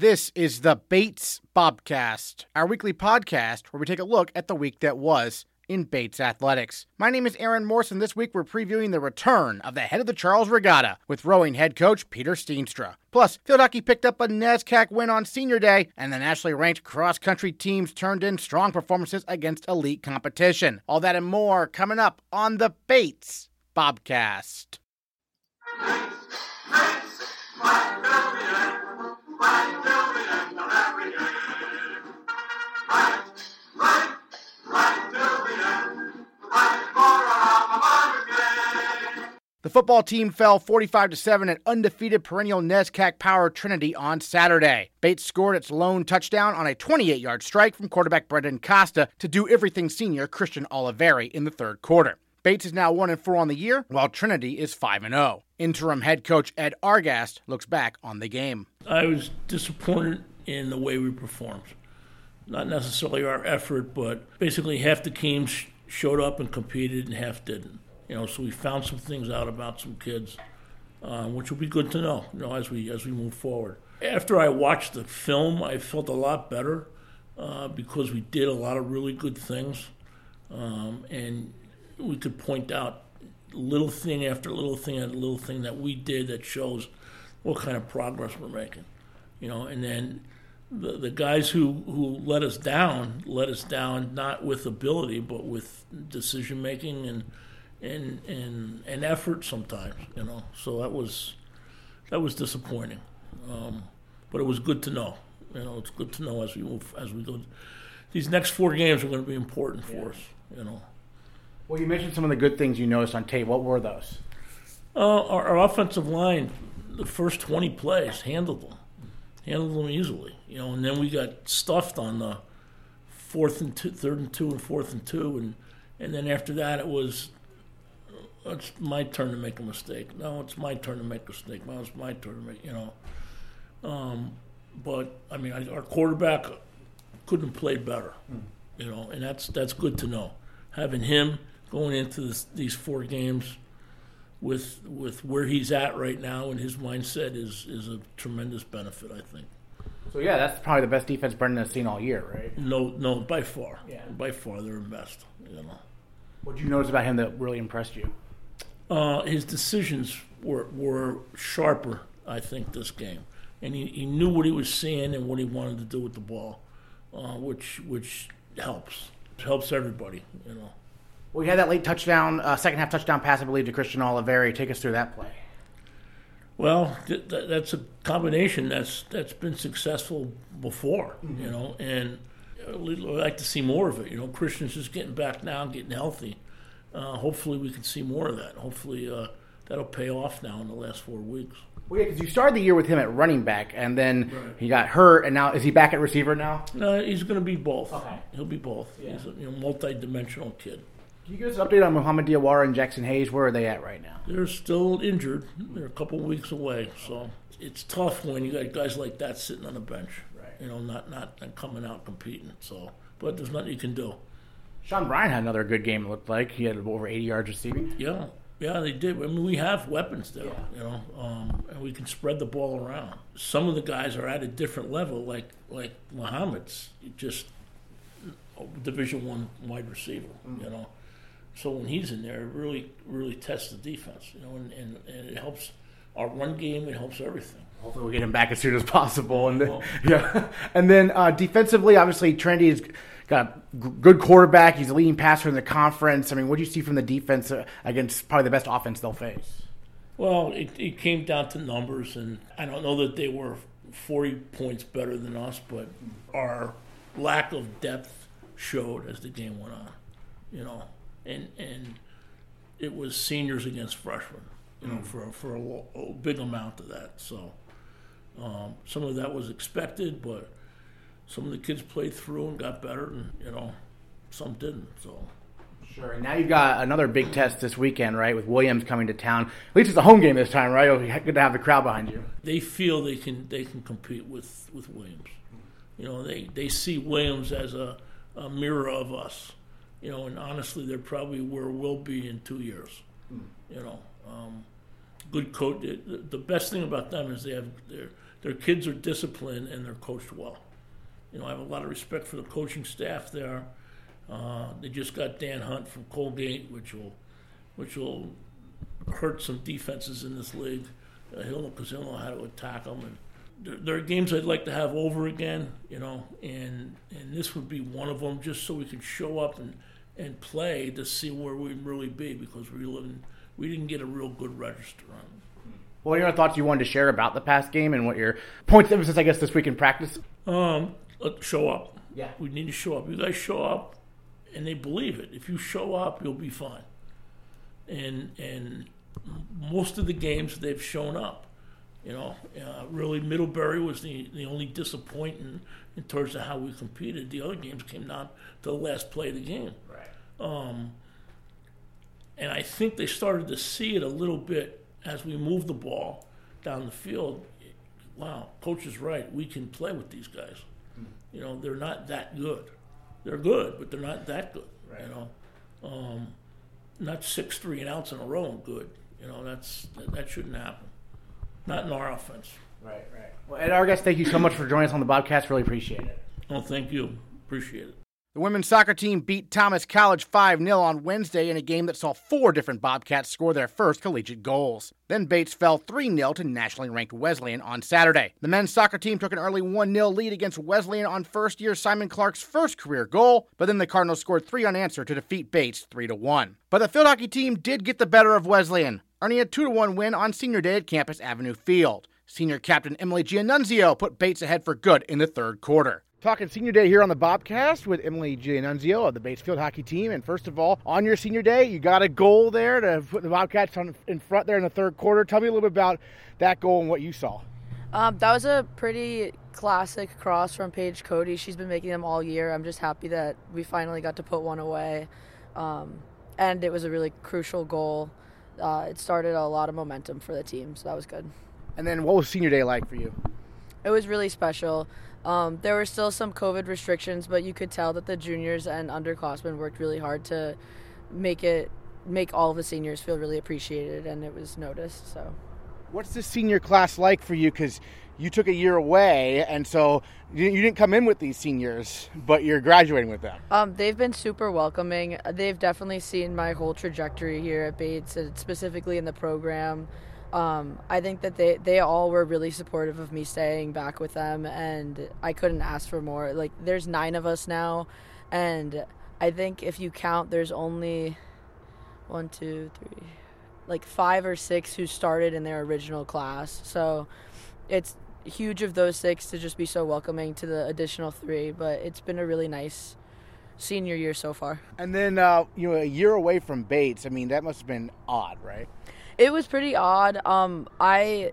This is the Bates Bobcast, our weekly podcast where we take a look at the week that was in Bates Athletics. My name is Aaron Morse, and this week we're previewing the return of the head of the Charles Regatta with rowing head coach Peter Steenstra. Plus, field hockey picked up a NESCAC win on Senior Day, and the nationally ranked cross country teams turned in strong performances against elite competition. All that and more coming up on the Bates Bobcast. The football team fell 45 to 7 at undefeated perennial NESCAC Power Trinity on Saturday. Bates scored its lone touchdown on a 28 yard strike from quarterback Brendan Costa to do everything senior Christian Oliveri in the third quarter. Bates is now 1 4 on the year, while Trinity is 5 0. Interim head coach Ed Argast looks back on the game. I was disappointed in the way we performed. Not necessarily our effort, but basically half the teams showed up and competed and half didn't. You know, so we found some things out about some kids, uh, which will be good to know. You know, as we as we move forward. After I watched the film, I felt a lot better uh, because we did a lot of really good things, um, and we could point out little thing after little thing after little thing that we did that shows what kind of progress we're making. You know, and then the, the guys who, who let us down let us down not with ability but with decision making and and and and effort sometimes, you know. So that was that was disappointing, um, but it was good to know. You know, it's good to know as we move as we go. These next four games are going to be important for yeah. us. You know. Well, you mentioned some of the good things you noticed on tape. What were those? Uh, our, our, offensive line, the first twenty plays, handled them, handled them easily. You know, and then we got stuffed on the fourth and two, third and two, and fourth and two, and and then after that it was it's my turn to make a mistake. No, it's my turn to make a mistake. No, it's my turn to make, you know. Um, but I mean, I, our quarterback couldn't have played better, mm. you know, and that's that's good to know. Having him going into this, these four games with with where he's at right now and his mindset is is a tremendous benefit, I think. So yeah, that's probably the best defense Brendan has seen all year, right? No, no, by far. Yeah, by far they're the best. You know. What did you notice about him that really impressed you? uh, his decisions were were sharper. I think this game, and he, he knew what he was seeing and what he wanted to do with the ball, uh, which which helps it helps everybody. You know. We had that late touchdown, uh, second half touchdown pass, I believe, to Christian Oliveri. Take us through that play. Well, th- th- that's a combination that's that's been successful before, mm-hmm. you know, and we'd like to see more of it. You know, Christian's just getting back now, getting healthy uh, hopefully we can see more of that. Hopefully uh, that'll pay off now in the last four weeks. Well, yeah, because you started the year with him at running back, and then right. he got hurt, and now is he back at receiver now? No, he's going to be both. Okay, he'll be both. Yeah. He's a you know, multi-dimensional kid. Can you give us an update on Muhammad Diawara and Jackson Hayes? Where are they at right now? They're still injured. They're a couple weeks away, so it's tough when you got guys like that sitting on the bench. Right. You know, not not coming out competing. So, but there's nothing you can do. Sean Bryan had another good game. It looked like he had over 80 yards receiving. Yeah, yeah, they did. I mean, we have weapons there, yeah. you know, um, and we can spread the ball around. Some of the guys are at a different level, like like Muhammad's just a Division One wide receiver, mm-hmm. you know. So when he's in there, it really really tests the defense, you know, and, and, and it helps our run game. It helps everything. Hopefully, we'll get him back as soon as possible. And then, well, yeah, and then uh, defensively, obviously, Trinity has got a good quarterback. He's a leading passer in the conference. I mean, what do you see from the defense uh, against probably the best offense they'll face? Well, it, it came down to numbers, and I don't know that they were 40 points better than us, but our lack of depth showed as the game went on. You know, and and it was seniors against freshmen. You know, mm. for for a, a, big amount of that. So um, some of that was expected, but some of the kids played through and got better, and you know, some didn't. So. Sure. And now you've got another big test this weekend, right? With Williams coming to town. At least it's a home game this time, right? It'll be good to have the crowd behind you. They feel they can they can compete with, with Williams. You know, they, they see Williams as a, a mirror of us. You know, and honestly, they're probably where we'll be in two years. You know, um, good coach. The, the best thing about them is they have they're their kids are disciplined and they're coached well. You know, I have a lot of respect for the coaching staff there. Uh, they just got Dan Hunt from Colgate, which will, which will hurt some defenses in this league. Uh, he'll because he'll know how to attack them. And there, there, are games I'd like to have over again, you know, and and this would be one of them, just so we can show up and and play to see where we'd really be because we living, we didn't get a real good register on. What are your thoughts you wanted to share about the past game and what your points of emphasis, I guess, this week in practice? Um, show up. Yeah. We need to show up. You guys show up, and they believe it. If you show up, you'll be fine. And and most of the games they've shown up. You know, uh, really Middlebury was the, the only disappointing in terms of how we competed. The other games came down to the last play of the game. Right. Um, and I think they started to see it a little bit as we moved the ball down the field. Wow, coach is right. We can play with these guys. Mm. You know, they're not that good. They're good, but they're not that good. Right. You know, um, not six three and outs in a row good. You know, that's that, that shouldn't happen. Not in our offense. Right, right. Well, Ed Argast, thank you so much for joining us on the podcast. Really appreciate it. Oh, thank you. Appreciate it. The women's soccer team beat Thomas College 5 0 on Wednesday in a game that saw four different Bobcats score their first collegiate goals. Then Bates fell 3 0 to nationally ranked Wesleyan on Saturday. The men's soccer team took an early 1 0 lead against Wesleyan on first year Simon Clark's first career goal, but then the Cardinals scored three unanswered to defeat Bates 3 1. But the field hockey team did get the better of Wesleyan earning a 2 1 win on senior day at Campus Avenue Field. Senior captain Emily Gianunzio put Bates ahead for good in the third quarter. Talking senior day here on the Bobcast with Emily Gianunzio of the Bates Field Hockey Team. And first of all, on your senior day, you got a goal there to put the Bobcats on, in front there in the third quarter. Tell me a little bit about that goal and what you saw. Um, that was a pretty classic cross from Paige Cody. She's been making them all year. I'm just happy that we finally got to put one away. Um, and it was a really crucial goal uh, it started a lot of momentum for the team, so that was good. And then, what was senior day like for you? It was really special. Um, there were still some COVID restrictions, but you could tell that the juniors and underclassmen worked really hard to make it make all the seniors feel really appreciated, and it was noticed. So, what's the senior class like for you? Because you took a year away, and so you, didn't come in with these seniors, but you're graduating with them. Um, they've been super welcoming. They've definitely seen my whole trajectory here at Bates, and specifically in the program. Um, I think that they, they all were really supportive of me staying back with them, and I couldn't ask for more. Like, there's nine of us now, and I think if you count, there's only one, two, three, like five or six who started in their original class. So it's huge of those six to just be so welcoming to the additional three, but it's been a really nice senior year so far. And then, uh, you know, a year away from Bates, I mean, that must have been odd, right? It was pretty odd. Um, I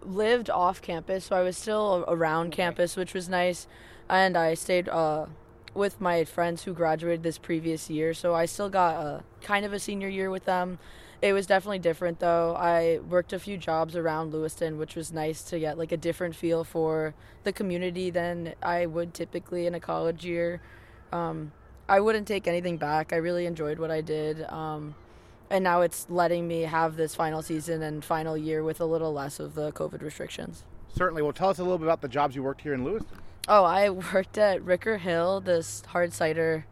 lived off campus, so I was still around okay. campus, which was nice. And I stayed uh, with my friends who graduated this previous year, so I still got a kind of a senior year with them. It was definitely different though. I worked a few jobs around Lewiston, which was nice to get like a different feel for the community than I would typically in a college year. Um, I wouldn't take anything back. I really enjoyed what I did. Um, and now it's letting me have this final season and final year with a little less of the COVID restrictions. Certainly. Well, tell us a little bit about the jobs you worked here in Lewiston. Oh, I worked at Ricker Hill, this hard cider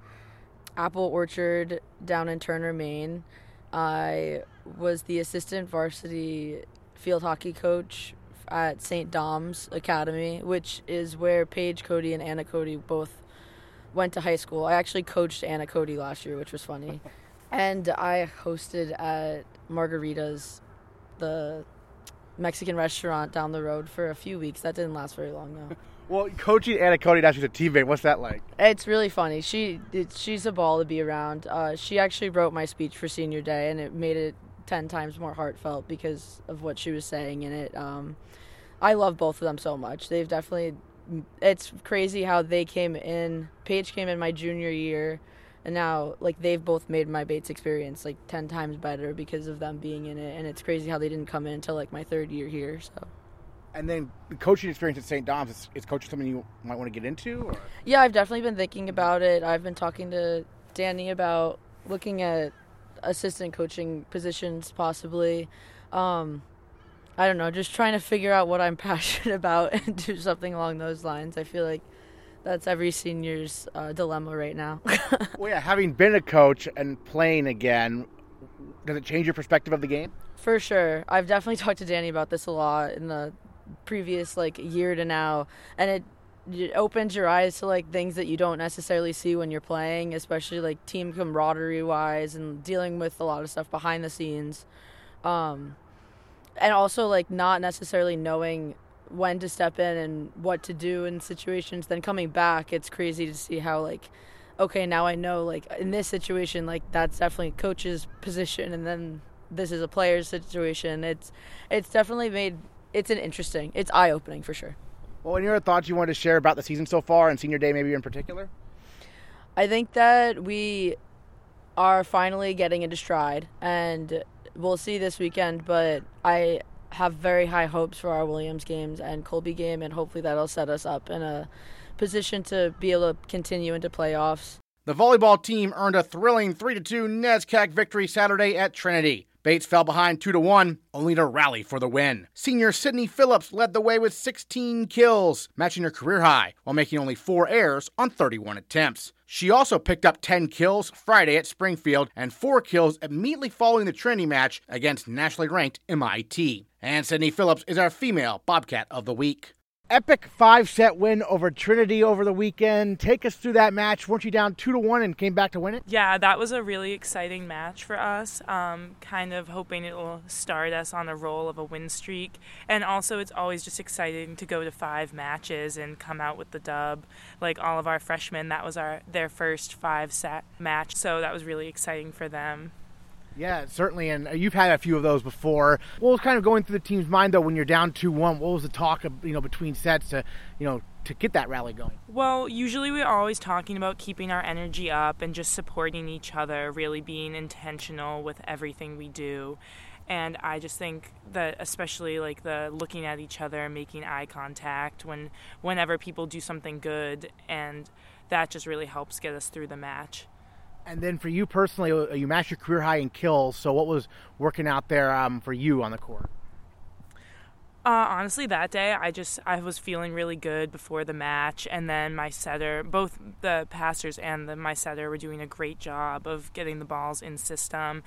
apple orchard down in Turner, Maine. I was the assistant varsity field hockey coach at St. Dom's Academy, which is where Paige Cody and Anna Cody both went to high school. I actually coached Anna Cody last year, which was funny. And I hosted at Margarita's, the Mexican restaurant down the road for a few weeks. That didn't last very long though. Well, coaching Anna Cody now she's a teammate. What's that like? It's really funny. She it, she's a ball to be around. Uh, she actually wrote my speech for senior day, and it made it ten times more heartfelt because of what she was saying in it. Um, I love both of them so much. They've definitely. It's crazy how they came in. Paige came in my junior year, and now like they've both made my Bates experience like ten times better because of them being in it. And it's crazy how they didn't come in until like my third year here. So. And then the coaching experience at St. Dom's is, is coaching something you might want to get into? Or? Yeah, I've definitely been thinking about it. I've been talking to Danny about looking at assistant coaching positions possibly. Um, I don't know, just trying to figure out what I'm passionate about and do something along those lines. I feel like that's every senior's uh, dilemma right now. well, yeah, having been a coach and playing again, does it change your perspective of the game? For sure. I've definitely talked to Danny about this a lot in the previous like year to now, and it it opens your eyes to like things that you don't necessarily see when you're playing, especially like team camaraderie wise and dealing with a lot of stuff behind the scenes. Um, and also like not necessarily knowing when to step in and what to do in situations then coming back it's crazy to see how like okay now i know like in this situation like that's definitely a coach's position and then this is a player's situation. It's it's definitely made it's an interesting it's eye-opening for sure. Well any other thoughts you wanted to share about the season so far and senior day maybe in particular? I think that we are finally getting into stride and we'll see this weekend, but I have very high hopes for our Williams games and Colby game, and hopefully that'll set us up in a position to be able to continue into playoffs. The volleyball team earned a thrilling 3 2 NESCAC victory Saturday at Trinity. Bates fell behind 2 to 1, only to rally for the win. Senior Sydney Phillips led the way with 16 kills, matching her career high, while making only 4 errors on 31 attempts. She also picked up 10 kills Friday at Springfield and 4 kills immediately following the Trinity match against nationally ranked MIT. And Sydney Phillips is our female Bobcat of the Week epic five set win over Trinity over the weekend. Take us through that match. Weren't you down two to one and came back to win it? Yeah, that was a really exciting match for us. Um, kind of hoping it will start us on a roll of a win streak. And also, it's always just exciting to go to five matches and come out with the dub. Like all of our freshmen, that was our their first five set match, so that was really exciting for them. Yeah, certainly, and uh, you've had a few of those before. What was kind of going through the team's mind though when you're down two one? What was the talk of you know between sets to you know to get that rally going? Well, usually we're always talking about keeping our energy up and just supporting each other, really being intentional with everything we do. And I just think that especially like the looking at each other making eye contact when whenever people do something good and that just really helps get us through the match. And then for you personally, uh, you matched your career high in kills. So what was working out there um, for you on the court? Uh, honestly, that day I just I was feeling really good before the match, and then my setter, both the passers and the, my setter, were doing a great job of getting the balls in system,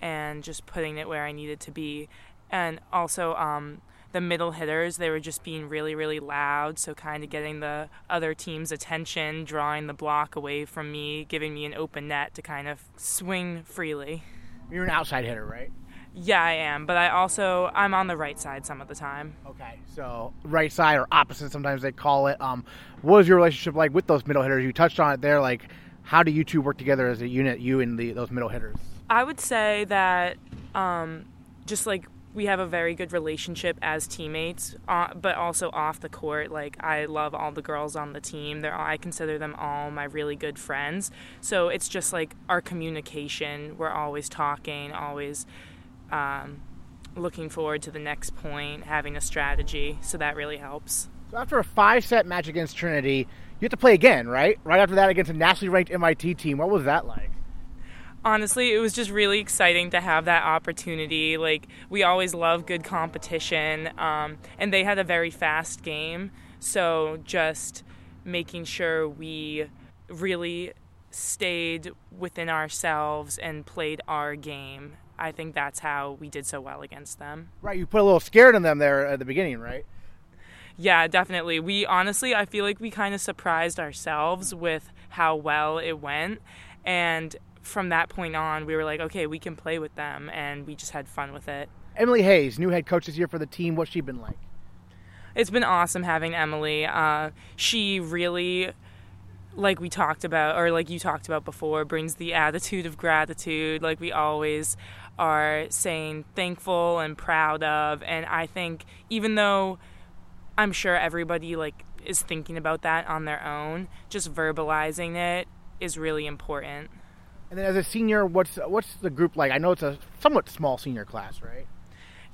and just putting it where I needed to be, and also um, the middle hitters, they were just being really, really loud. So, kind of getting the other team's attention, drawing the block away from me, giving me an open net to kind of swing freely. You're an outside hitter, right? Yeah, I am, but I also I'm on the right side some of the time. Okay, so right side or opposite, sometimes they call it. Um, what was your relationship like with those middle hitters? You touched on it there. Like, how do you two work together as a unit? You and the those middle hitters. I would say that um, just like we have a very good relationship as teammates, uh, but also off the court. Like I love all the girls on the team. They're I consider them all my really good friends. So it's just like our communication. We're always talking, always um, looking forward to the next point, having a strategy. So that really helps. So after a five-set match against Trinity, you have to play again, right? Right after that against a nationally ranked MIT team. What was that like? Honestly, it was just really exciting to have that opportunity. Like, we always love good competition, um, and they had a very fast game. So, just making sure we really stayed within ourselves and played our game. I think that's how we did so well against them. Right, you put a little scared in them there at the beginning, right? Yeah, definitely. We honestly, I feel like we kind of surprised ourselves with how well it went. And from that point on, we were like, okay, we can play with them, and we just had fun with it. Emily Hayes, new head coach this year for the team. What's she been like? It's been awesome having Emily. Uh, she really, like we talked about, or like you talked about before, brings the attitude of gratitude. Like we always are saying thankful and proud of. And I think even though I'm sure everybody like is thinking about that on their own, just verbalizing it is really important. And then as a senior, what's what's the group like? I know it's a somewhat small senior class, right?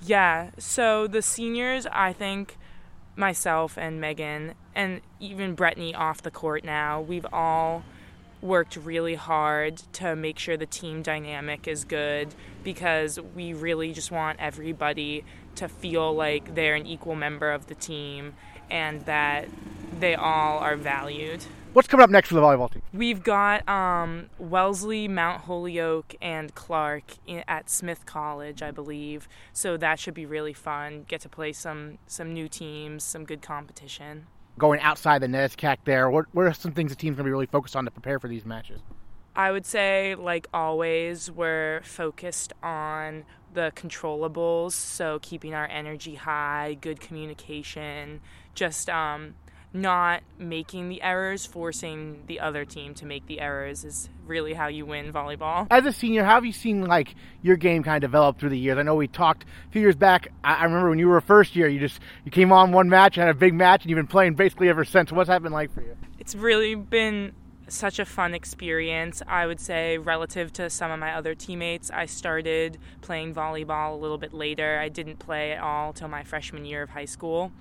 Yeah. So the seniors, I think myself and Megan and even Brittany off the court now, we've all worked really hard to make sure the team dynamic is good because we really just want everybody to feel like they're an equal member of the team and that they all are valued. What's coming up next for the volleyball team? We've got um, Wellesley, Mount Holyoke, and Clark in, at Smith College, I believe. So that should be really fun. Get to play some some new teams, some good competition. Going outside the NESCAC there, what, what are some things the team's going to be really focused on to prepare for these matches? I would say, like always, we're focused on the controllables. So keeping our energy high, good communication, just um, not making the errors, forcing the other team to make the errors is really how you win volleyball. As a senior, how have you seen like your game kind of develop through the years? I know we talked a few years back. I, remember when you were a first year, you just you came on one match, had a big match, and you've been playing basically ever since. What's that been like for you? It's really been such a fun experience. I would say, relative to some of my other teammates, I started playing volleyball a little bit later. I didn't play at all till my freshman year of high school.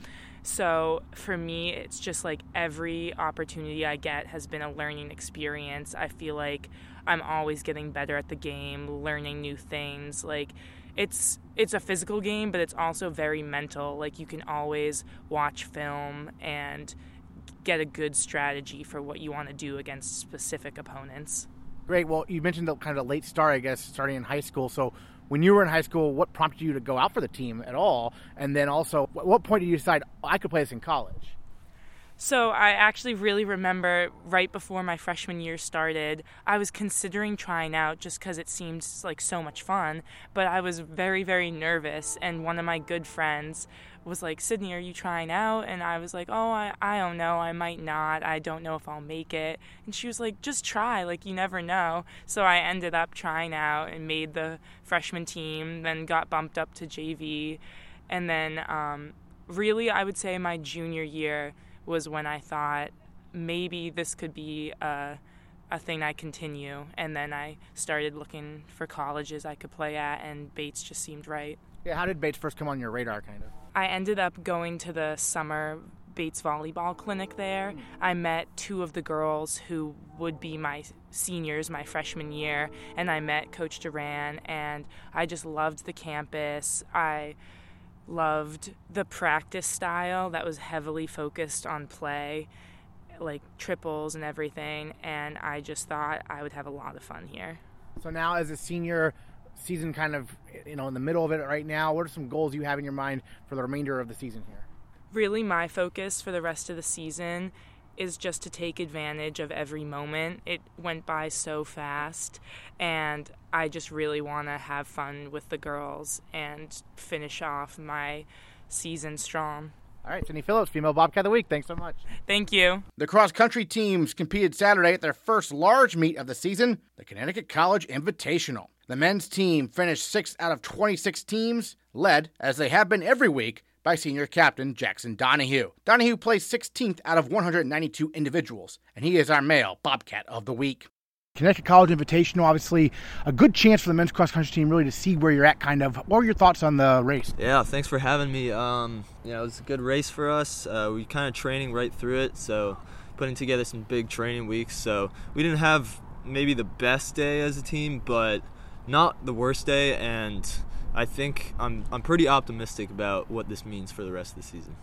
So for me, it's just like every opportunity I get has been a learning experience. I feel like I'm always getting better at the game, learning new things. Like it's it's a physical game, but it's also very mental. Like you can always watch film and get a good strategy for what you want to do against specific opponents. Great. Well, you mentioned the kind of late start, I guess, starting in high school. So when you were in high school, what prompted you to go out for the team at all? And then also, at what point did you decide oh, I could play this in college? So I actually really remember right before my freshman year started, I was considering trying out just because it seemed like so much fun, but I was very, very nervous. And one of my good friends was like, Sydney, are you trying out? And I was like, oh, I, I don't know. I might not. I don't know if I'll make it. And she was like, just try. Like, you never know. So I ended up trying out and made the freshman team, then got bumped up to JV. And then, um, really, I would say my junior year was when I thought maybe this could be a, a thing I continue. And then I started looking for colleges I could play at, and Bates just seemed right. Yeah, how did Bates first come on your radar, kind of? I ended up going to the summer Bates volleyball clinic there. Hmm. I met two of the girls who would be my seniors my freshman year, and I met Coach Duran, and I just loved the campus. I loved the practice style that was heavily focused on play, like triples and everything, and I just thought I would have a lot of fun here. So now, as a senior, season kind of you know in the middle of it right now, what are some goals you have in your mind for the remainder of the season here? Really, my focus for the rest of the season is just to take advantage of every moment. It went by so fast, and I just really want to have fun with the girls and finish off my season strong. All right, Sydney Phillips, Female Bobcat of the Week. Thanks so much. Thank you. The cross country teams competed Saturday at their first large meet of the season, the Connecticut College Invitational. The men's team finished sixth out of 26 teams, led, as they have been every week, by senior captain Jackson Donahue. Donahue placed 16th out of 192 individuals, and he is our male Bobcat of the Week. Connecticut College Invitational, obviously a good chance for the men's cross country team really to see where you're at. Kind of, what were your thoughts on the race? Yeah, thanks for having me. Um, you know, it was a good race for us. Uh, we kind of training right through it, so putting together some big training weeks. So we didn't have maybe the best day as a team, but not the worst day, and I think I'm I'm pretty optimistic about what this means for the rest of the season.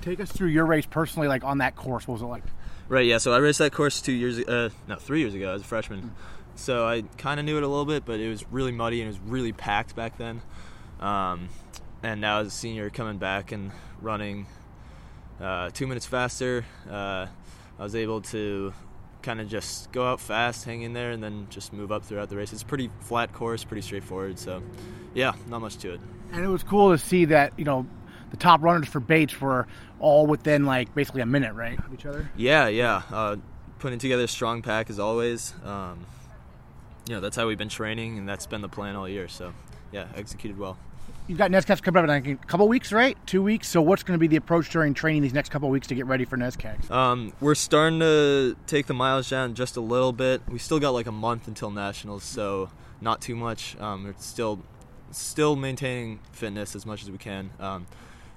Take us through your race personally, like on that course. What was it like? Right. Yeah. So I raced that course two years, uh, no, three years ago as a freshman. Mm. So I kind of knew it a little bit, but it was really muddy and it was really packed back then. Um, and now as a senior, coming back and running uh, two minutes faster, uh, I was able to kind of just go out fast, hang in there, and then just move up throughout the race. It's a pretty flat course, pretty straightforward. So, yeah, not much to it. And it was cool to see that you know the top runners for Bates were all within like basically a minute, right, of each other. Yeah, yeah. Uh, putting together a strong pack as always. Um, you know, that's how we've been training, and that's been the plan all year. So, yeah, executed well you've got NESCACs coming up in a couple weeks, right? Two weeks. So what's going to be the approach during training these next couple weeks to get ready for NESCACs? Um, we're starting to take the miles down just a little bit. We still got like a month until nationals, so not too much. Um, we're still still maintaining fitness as much as we can. Um,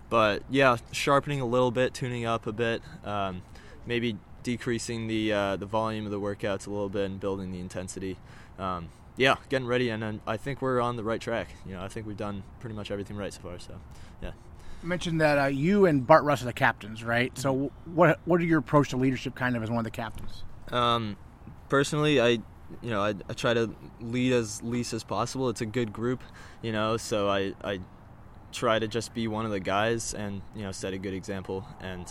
but yeah, sharpening a little bit, tuning up a bit, um, maybe decreasing the uh, the volume of the workouts a little bit and building the intensity. Um, yeah, getting ready, and, and I think we're on the right track. You know, I think we've done pretty much everything right so far. So, yeah. You mentioned that uh, you and Bart Russ are the captains, right? So, what what are your approach to leadership, kind of as one of the captains? Um, personally, I you know I, I try to lead as least as possible. It's a good group, you know, so I I try to just be one of the guys and you know set a good example. And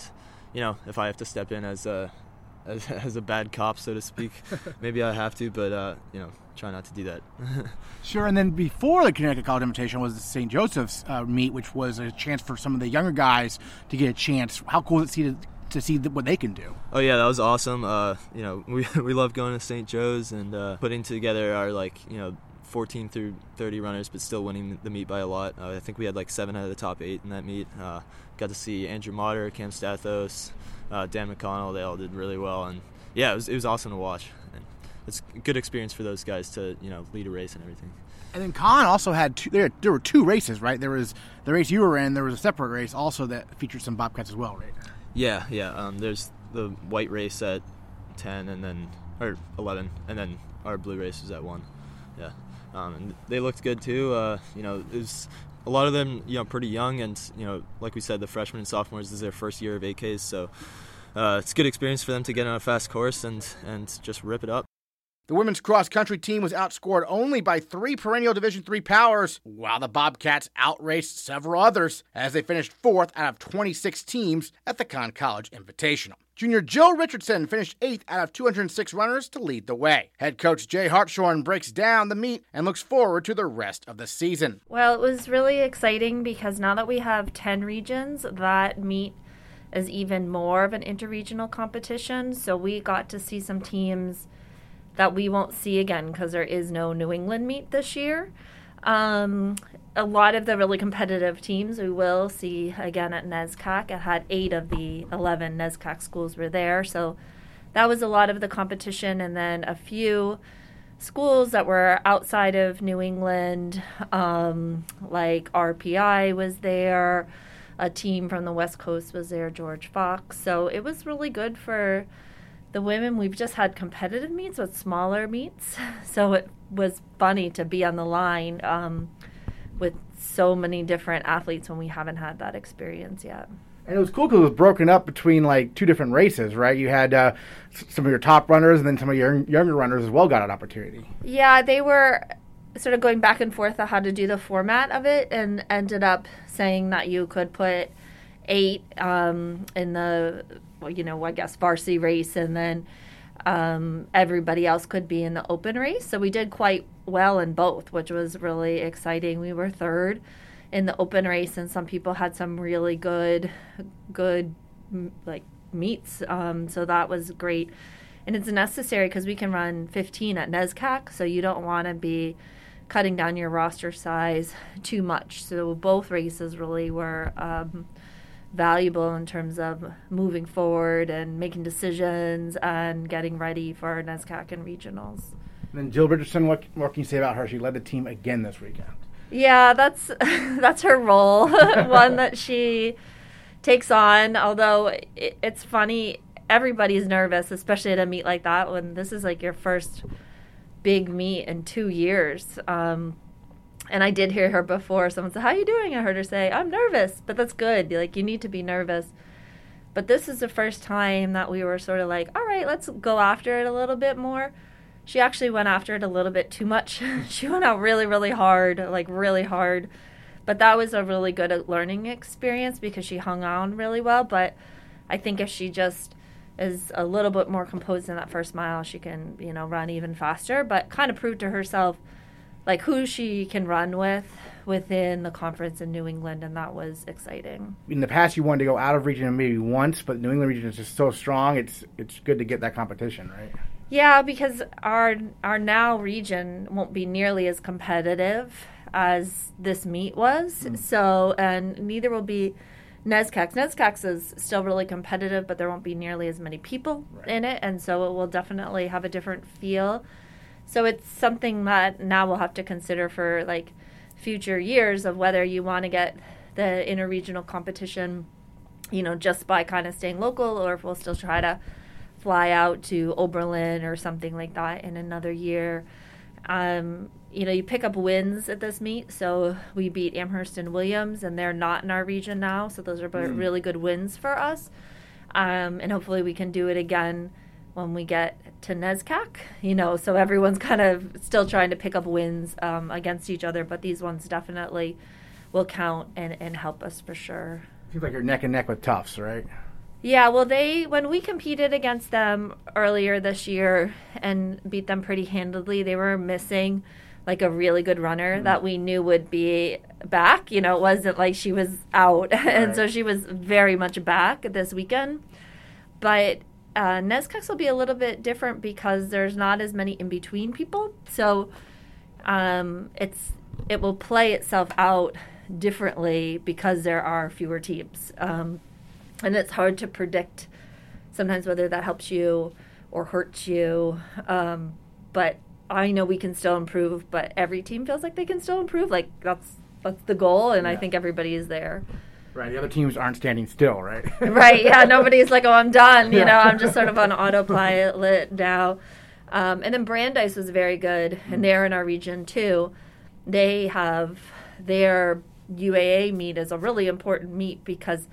you know, if I have to step in as a as, as a bad cop, so to speak, maybe I have to, but uh, you know, try not to do that. sure. And then before the Connecticut College Invitation was the St. Joseph's uh, meet, which was a chance for some of the younger guys to get a chance. How cool is it to, to see what they can do? Oh yeah, that was awesome. Uh, you know, we we love going to St. Joe's and uh, putting together our like you know 14 through 30 runners, but still winning the meet by a lot. Uh, I think we had like seven out of the top eight in that meet. Uh, got to see Andrew Motter, Cam Stathos, uh, Dan McConnell. They all did really well, and yeah, it was it was awesome to watch. And it's a good experience for those guys to you know lead a race and everything. And then Conn also had two. There, there were two races, right? There was the race you were in. There was a separate race also that featured some Bobcats as well, right? Yeah, yeah. Um, there's the white race at ten, and then or eleven, and then our blue race was at one. Yeah, um, and they looked good too. Uh, you know, it was a lot of them, you know, pretty young, and you know, like we said, the freshmen and sophomores is their first year of AKs, so uh, it's a good experience for them to get on a fast course and and just rip it up. The women's cross country team was outscored only by three perennial Division III powers, while the Bobcats outraced several others as they finished fourth out of 26 teams at the Conn College Invitational. Junior Jill Richardson finished eighth out of 206 runners to lead the way. Head coach Jay Hartshorn breaks down the meet and looks forward to the rest of the season. Well, it was really exciting because now that we have 10 regions, that meet is even more of an interregional competition. So we got to see some teams that we won't see again because there is no New England meet this year. Um, a lot of the really competitive teams we will see again at NESCAC. I had eight of the 11 NESCAC schools were there, so that was a lot of the competition, and then a few schools that were outside of New England, um, like RPI was there, a team from the West Coast was there, George Fox. So it was really good for the women, we've just had competitive meets with smaller meets, so it was funny to be on the line um, with so many different athletes when we haven't had that experience yet. And it was cool because it was broken up between like two different races, right? You had uh, some of your top runners, and then some of your younger runners as well got an opportunity. Yeah, they were sort of going back and forth on how to do the format of it, and ended up saying that you could put eight um, in the you know, I guess varsity race, and then um, everybody else could be in the open race. So we did quite well in both, which was really exciting. We were third in the open race, and some people had some really good, good like meets. Um, so that was great, and it's necessary because we can run 15 at NESCAC, so you don't want to be cutting down your roster size too much. So both races really were. Um, valuable in terms of moving forward and making decisions and getting ready for our NESCAC and regionals. And then Jill Richardson, what, what can you say about her? She led the team again this weekend. Yeah, that's that's her role, one that she takes on. Although it, it's funny, everybody's nervous, especially at a meet like that when this is like your first big meet in two years. Um, and I did hear her before. Someone said, "How are you doing?" I heard her say, "I'm nervous," but that's good. Like you need to be nervous. But this is the first time that we were sort of like, "All right, let's go after it a little bit more." She actually went after it a little bit too much. she went out really, really hard, like really hard. But that was a really good uh, learning experience because she hung on really well. But I think if she just is a little bit more composed in that first mile, she can, you know, run even faster. But kind of proved to herself like who she can run with within the conference in New England, and that was exciting. In the past, you wanted to go out of region maybe once, but New England region is just so strong. It's it's good to get that competition, right? Yeah, because our our now region won't be nearly as competitive as this meet was. Mm. So, and neither will be NESCAC. NESCAC is still really competitive, but there won't be nearly as many people right. in it, and so it will definitely have a different feel. So it's something that now we'll have to consider for like future years of whether you want to get the interregional competition, you know, just by kind of staying local, or if we'll still try to fly out to Oberlin or something like that in another year. Um, you know, you pick up wins at this meet. So we beat Amherst and Williams, and they're not in our region now. So those are both really good wins for us. Um, and hopefully we can do it again when we get to NESCAC. You know, so everyone's kind of still trying to pick up wins um, against each other, but these ones definitely will count and, and help us for sure. Seems like you're neck and neck with Tufts, right? Yeah, well, they when we competed against them earlier this year and beat them pretty handily, they were missing like a really good runner that we knew would be back. You know, it wasn't like she was out, and so she was very much back this weekend. But uh, will be a little bit different because there's not as many in between people, so um, it's it will play itself out differently because there are fewer teams. Um, and it's hard to predict sometimes whether that helps you or hurts you. Um, but I know we can still improve, but every team feels like they can still improve. Like that's that's the goal, and I think everybody is there. Right. The other teams aren't standing still, right? right? Yeah, nobody's like, oh, I'm done. You Yeah. know, I'm just sort of on autopilot now. Um, and then Brandeis was very good, and they're in our region too. They have their UAA meet is a really important meet because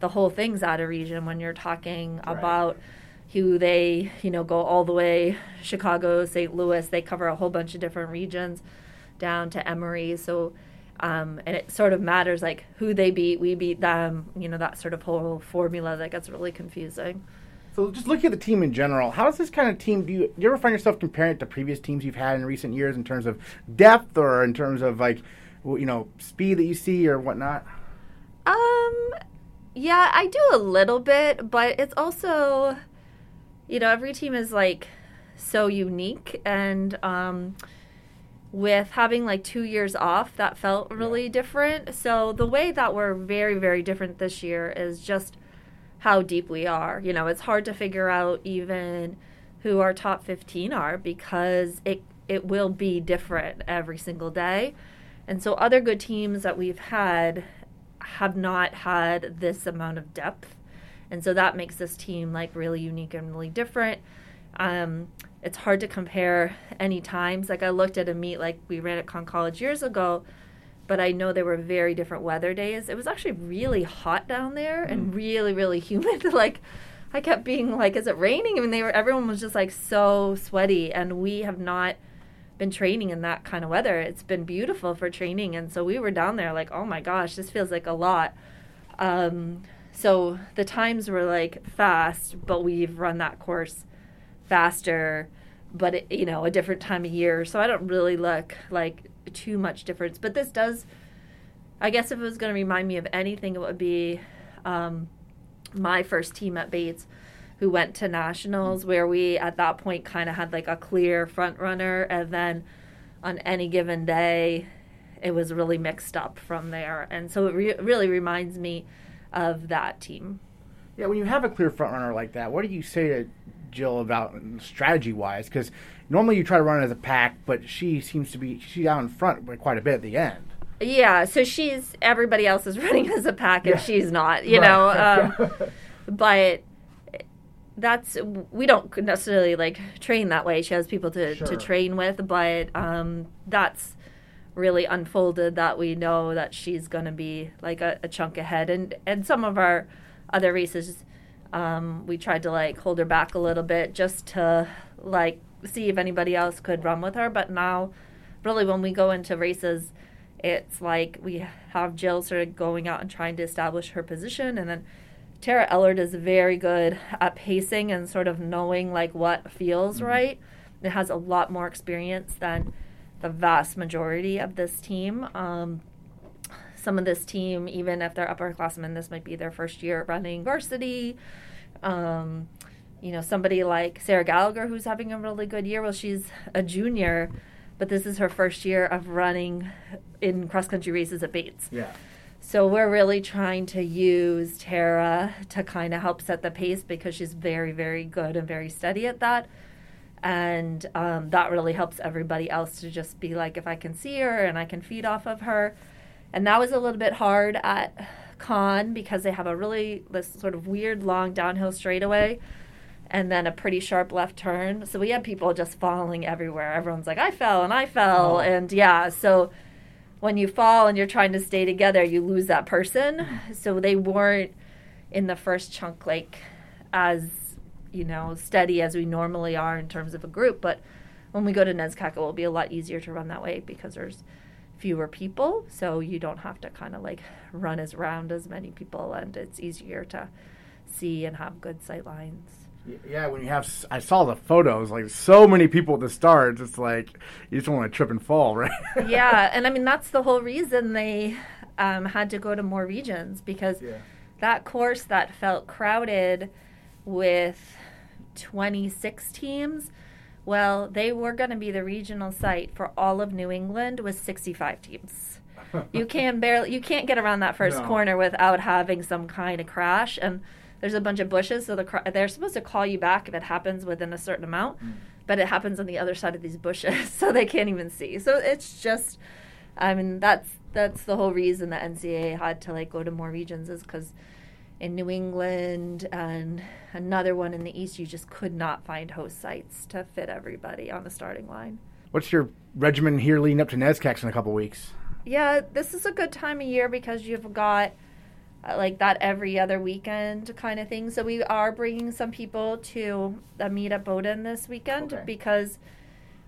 the whole thing's out of region when you're talking about who they, you know, go all the way Chicago, St. Louis. They cover a whole bunch of different regions down to Emory. So, um, and it sort of matters like who they beat, we beat them. You know, that sort of whole formula that gets really confusing. So just looking at the team in general, how does this kind of team do you, do you ever find yourself comparing it to previous teams you've had in recent years in terms of depth or in terms of like you know speed that you see or whatnot? Um, yeah, I do a little bit, but it's also, you know, every team is like so unique, and um, with having like two years off, that felt really different. So the way that we're very, very different this year is just how deep we are. You know, it's hard to figure out even who our top 15 are because it it will be different every single day. And so other good teams that we've had have not had this amount of depth. And so that makes this team like really unique and really different. Um, it's hard to compare any times. Like I looked at a meet like we ran at Conn College years ago, but I know there were very different weather days. It was actually really hot down there and really, really humid. like I kept being like, "Is it raining?" I mean, they were everyone was just like so sweaty, and we have not been training in that kind of weather. It's been beautiful for training, and so we were down there like, "Oh my gosh, this feels like a lot." Um, so the times were like fast, but we've run that course faster, but it, you know, a different time of year. So I don't really look like too much difference. But this does, I guess, if it was going to remind me of anything, it would be um, my first team at Bates, who went to nationals, where we at that point kind of had like a clear front runner, and then on any given day, it was really mixed up from there. And so it re- really reminds me of that team. Yeah, when you have a clear front runner like that, what do you say to Jill about strategy wise? Because normally you try to run it as a pack, but she seems to be she's out in front by quite a bit at the end. Yeah, so she's everybody else is running as a pack and Yeah. she's not, you Right. know. Um, but that's we don't necessarily like train that way. She has people to, Sure. to train with, but um, that's really unfolded that we know that she's going to be like a, a chunk ahead. And and some of our other races, um, we tried to like hold her back a little bit just to like see if anybody else could run with her. But now, really, when we go into races, it's like we have Jill sort of going out and trying to establish her position, and then Tara Ellard is very good at pacing and sort of knowing like what feels right. It has a lot more experience than the vast majority of this team. Um, some of this team, even if they're upperclassmen, this might be their first year running varsity. Um, you know, somebody like Sarah Gallagher, who's having a really good year. Well, she's a junior, but this is her first year of running in cross country races at Bates. Yeah. So we're really trying to use Tara to kind of help set the pace because she's very, very good and very steady at that. And um, that really helps everybody else to just be like, if I can see her and I can feed off of her. And that was a little bit hard at Conn because they have a really this sort of weird long downhill straightaway. and then a pretty sharp left turn. So we had people just falling everywhere. Everyone's like, I fell and I fell. Oh. And yeah, so when you fall and you're trying to stay together, you lose that person. So they weren't in the first chunk like as, you know, steady as we normally are in terms of a group. But when we go to NESCAC, it will be a lot easier to run that way because there's fewer people. So you don't have to kind of like run as round as many people and it's easier to see and have good sight lines. Yeah, when you have, i saw the photos, like so many people at the start. It's like you just want to trip and fall, right? yeah, and I mean that's the whole reason they um, had to go to more regions because Yeah. that course that felt crowded with 26 teams. Well, they were going to be the regional site for all of New England with 65 teams. you can barely you can't get around that first No. corner without having some kind of crash and there's a bunch of bushes so the cr- they're supposed to call you back if it happens within a certain amount mm. but it happens on the other side of these bushes so they can't even see so it's just i mean that's that's the whole reason the ncaa had to like go to more regions is because in new england and another one in the east you just could not find host sites to fit everybody on the starting line What's your regimen here leading up to NESCAC in a couple weeks? yeah, this is a good time of year because you've got uh, like that every other weekend kind of thing. So we are bringing some people to the meet at Bowdoin this weekend Okay. because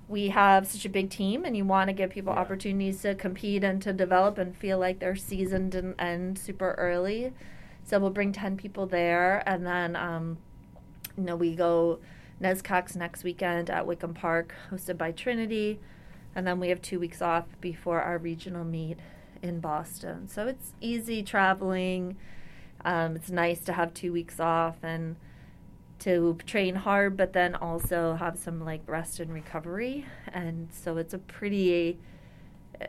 we have such a big team and you want to give people Yeah. opportunities to compete and to develop and feel like they're seasoned and end super early. So we'll bring 10 people there and then um, you know, we go NESCAC next weekend at Wickham Park, hosted by Trinity. And then we have two weeks off before our regional meet in Boston. So it's easy traveling. Um, it's nice to have two weeks off and to train hard, but then also have some like rest and recovery. And so it's a pretty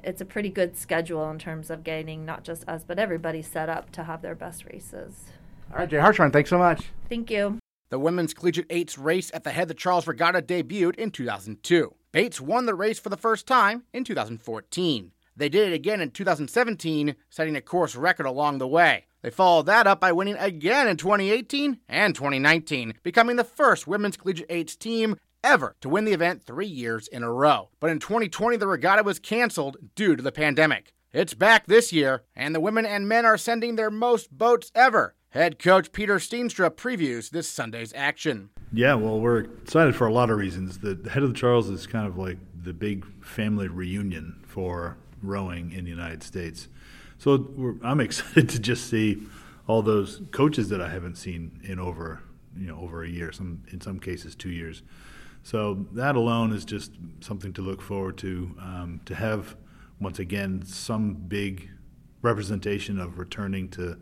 it's a pretty good schedule in terms of getting not just us but everybody set up to have their best races. All right, Jay Hartshorn, thanks so much. Thank you. The women's collegiate eights race at the head of the Charles Regatta debuted in 2002. Bates won the race for the first time in 2014. They did it again in 2017, setting a course record along the way. They followed that up by winning again in 2018 and 2019, becoming the first women's collegiate eights team ever to win the event three years in a row. But in 2020, the regatta was canceled due to the pandemic. It's back this year, and the women and men are sending their most boats ever. Head coach Peter Steenstra previews this Sunday's action. Yeah, well, we're excited for a lot of reasons. The, head of the Charles is kind of like the big family reunion for rowing in the United States. So I'm excited to just see all those coaches that I haven't seen in over you know over a year, some in some cases two years. So that alone is just something to look forward to. Um, to have once again some big representation of returning to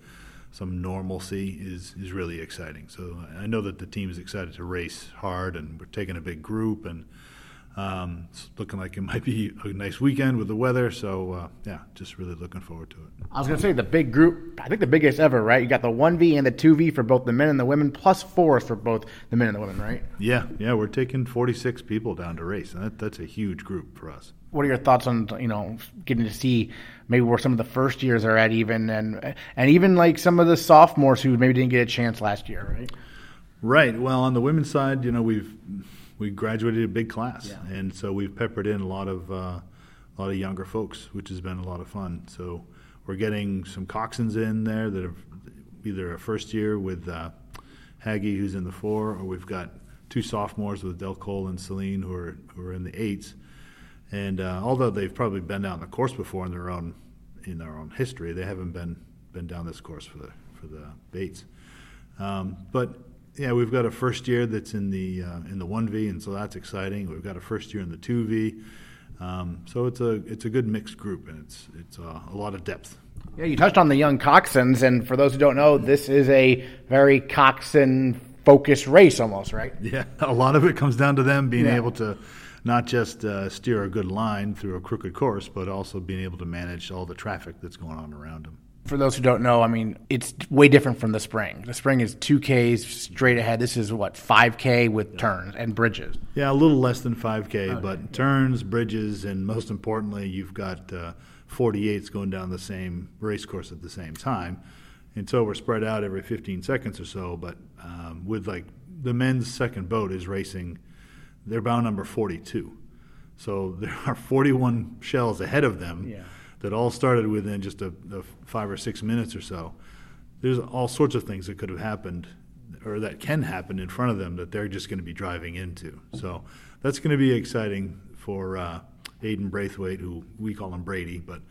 some normalcy is is really exciting. So I know that the team is excited to race hard, and we're taking a big group, and um, it's looking like it might be a nice weekend with the weather. So uh, yeah, just really looking forward to it. I was going to say the big group, I think the biggest ever, right? You got the 1V and the 2V for both the men and the women, plus fours for both the men and the women, right? Yeah, yeah, we're taking 46 people down to race, and that, that's a huge group for us. What are your thoughts on you know getting to see maybe where some of the first years are at even and and even like some of the sophomores who maybe didn't get a chance last year, right? Right. Well, on the women's side, you know, we've we graduated a big class, Yeah. and so we've peppered in a lot of uh, a lot of younger folks, which has been a lot of fun. So we're getting some coxswains in there that are either a first year with uh, Haggy, who's in the four, or we've got two sophomores with Del Cole and Celine, who are who are in the eights. And uh, although they've probably been down the course before in their own in their own history, they haven't been been down this course for the for the Bates. Um, but yeah, we've got a first year that's in the uh, in the one V, and so that's exciting. We've got a first year in the two V, um, so it's a it's a good mixed group, and it's it's uh, a lot of depth. Yeah, you touched on the young coxswains, and for those who don't know, this is a very coxswain focused race almost, right? Yeah, a lot of it comes down to them being Yeah. able to not just uh, steer a good line through a crooked course, but also being able to manage all the traffic that's going on around them. For those who don't know, I mean, it's way different from the spring. The spring is 2Ks straight ahead. This is what, 5K with turns and bridges. Yeah, a little less than 5K, but turns, bridges, and most importantly, you've got uh, 48s going down the same race course at the same time. And so we're spread out every 15 seconds or so, but um, with like the men's second boat is racing. They're bow number 42. So there are 41 shells ahead of them Yeah. That all started within just a, a five or six minutes or so. There's all sorts of things that could have happened or that can happen in front of them that they're just going to be driving into. So that's going to be exciting for uh, Aiden Braithwaite, who we call him Brady, but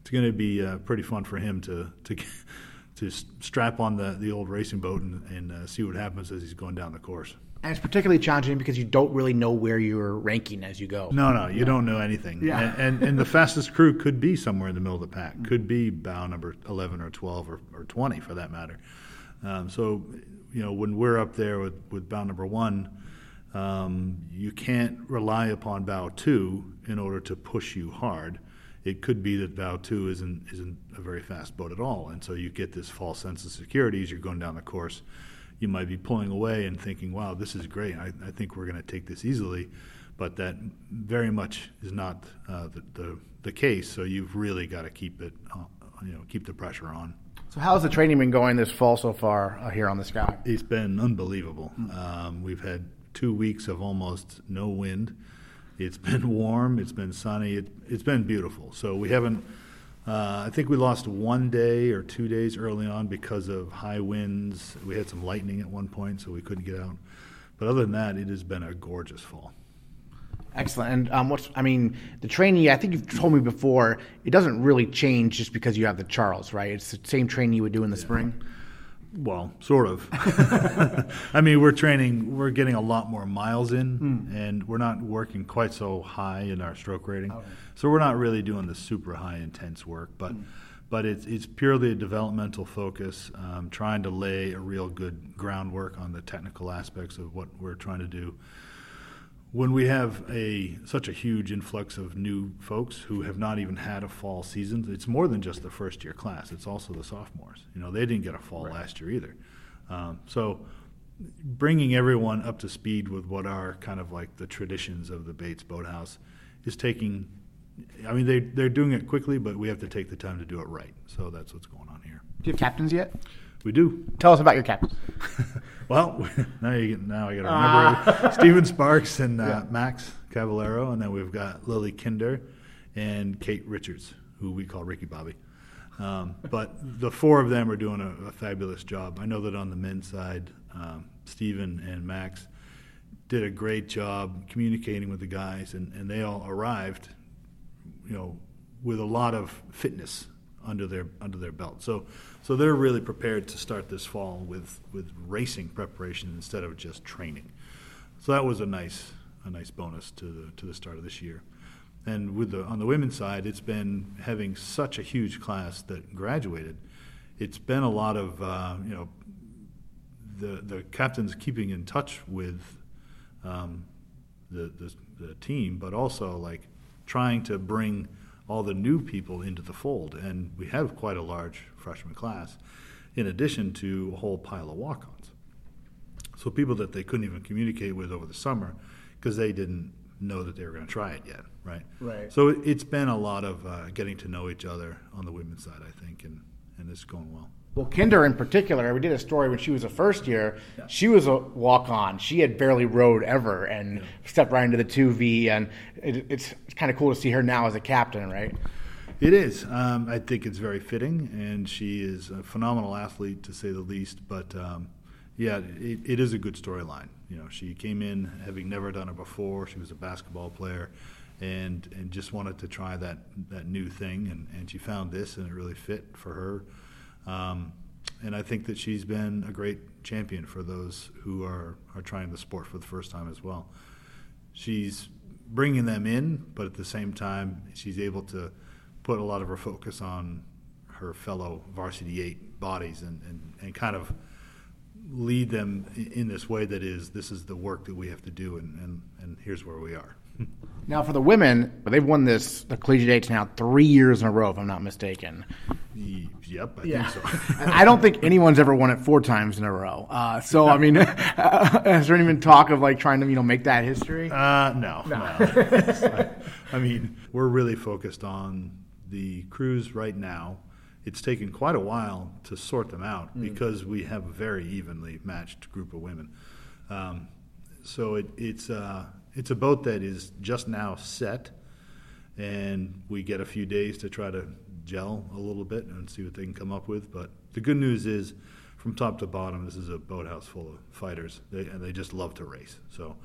it's going to be uh, pretty fun for him to to to strap on the, the old racing boat and, and uh, see what happens as he's going down the course. And it's particularly challenging because you don't really know where you're ranking as you go. No, no, you don't know anything. Yeah. And, and and the fastest crew could be somewhere in the middle of the pack. Could be bow number eleven or twelve or, or twenty for that matter. Um, so, you know, when we're up there with, with bow number one, um, you can't rely upon bow two in order to push you hard. It could be that bow two isn't isn't a very fast boat at all, and so you get this false sense of security as you're going down the course. You might be pulling away and thinking, "Wow, this is great. I, I think we're going to take this easily," but that very much is not uh, the, the the case. So you've really got to keep it, uh, you know, keep the pressure on. So how's the training been going this fall so far uh, here on the Sky? It's been unbelievable. Um, we've had two weeks of almost no wind. It's been warm. It's been sunny. It, it's been beautiful. So we haven't. Uh, I think we lost one day or two days early on because of high winds. We had some lightning at one point, so we couldn't get out. But other than that, it has been a gorgeous fall. Excellent. And um, what's I mean, the training. I think you've told me before. It doesn't really change just because you have the Charles, right? It's the same training you would do in the spring. Well, sort of. I mean, we're training, we're getting a lot more miles in, and we're not working quite so high in our stroke rating. So we're not really doing the super high intense work, but but it's it's purely a developmental focus, um, trying to lay a real good groundwork on the technical aspects of what we're trying to do when we have a such a huge influx of new folks who have not even had a fall season, it's more than just the first year class. It's also the sophomores. You know, they didn't get a fall last year either. Um, so, bringing everyone up to speed with what are kind of like the traditions of the Bates Boathouse is taking. I mean, they they're doing it quickly, but we have to take the time to do it right. So that's what's going on here. Do you have captains yet? We do. Tell us about your captains. Well, now you get, now I got to remember Stephen Sparks and uh, Max Cavallero, and then we've got Lily Kinder and Kate Richards, who we call Ricky Bobby. Um, but the four of them are doing a, a fabulous job. I know that on the men's side, um, Stephen and Max did a great job communicating with the guys, and, and they all arrived, you know, with a lot of fitness under their under their belt. So so they're really prepared to start this fall with with racing preparation instead of just training. So that was a nice a nice bonus to the to the start of this year. And with the on the women's side, it's been having such a huge class that graduated. It's been a lot of uh, you know the the captains keeping in touch with um, the, the the team, but also like trying to bring all the new people into the fold. And we have quite a large freshman class, in addition to a whole pile of walk-ons. So people that they couldn't even communicate with over the summer because they didn't know that they were going to try it yet, right? Right. So it- it's been a lot of uh, getting to know each other on the women's side, I think, and and it's going well. Well, Kinder in particular, we did a story when she was a first year. She was a walk on. She had barely rowed ever and stepped right into the 2V. And it, it's, it's kind of cool to see her now as a captain, right? It is. Um, I think it's very fitting, and she is a phenomenal athlete to say the least. But um, yeah, it, it is a good storyline. You know, she came in having never done it before. She was a basketball player, and and just wanted to try that that new thing, and, and she found this, and it really fit for her. Um, and I think that she's been a great champion for those who are, are trying the sport for the first time as well. She's bringing them in, but at the same time, she's able to put a lot of her focus on her fellow varsity eight bodies and, and, and kind of lead them in this way that is this is the work that we have to do and, and, and here's where we are. Now, for the women, they've won this, the collegiate eights now three years in a row, if I'm not mistaken. Yep, I Yeah. think so. I don't think anyone's ever won it four times in a row. Uh, so, I mean, has there any been talk of like trying to, you know, make that history? Uh, no, no. I, I mean, we're really focused on the crews right now. It's taken quite a while to sort them out because we have a very evenly matched group of women. Um, so it, it's uh, it's a boat that is just now set, and we get a few days to try to gel a little bit and see what they can come up with. But the good news is, from top to bottom, this is a boathouse full of fighters, they, and they just love to race. So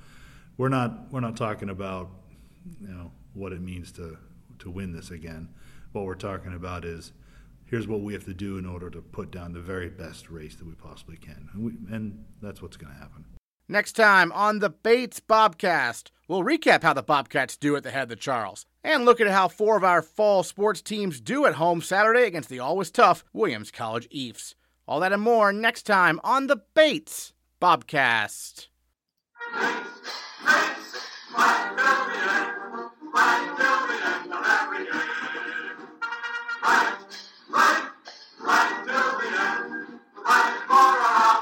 we're not we're not talking about you know what it means to to win this again. What we're talking about is here's what we have to do in order to put down the very best race that we possibly can, and, we, and that's what's going to happen. Next time on the Bates Bobcast, we'll recap how the Bobcats do at the head of the Charles and look at how four of our fall sports teams do at home Saturday against the always tough Williams College Ephs. All that and more next time on the Bates Bobcast. Every game. Right, right, right till the end, right for us.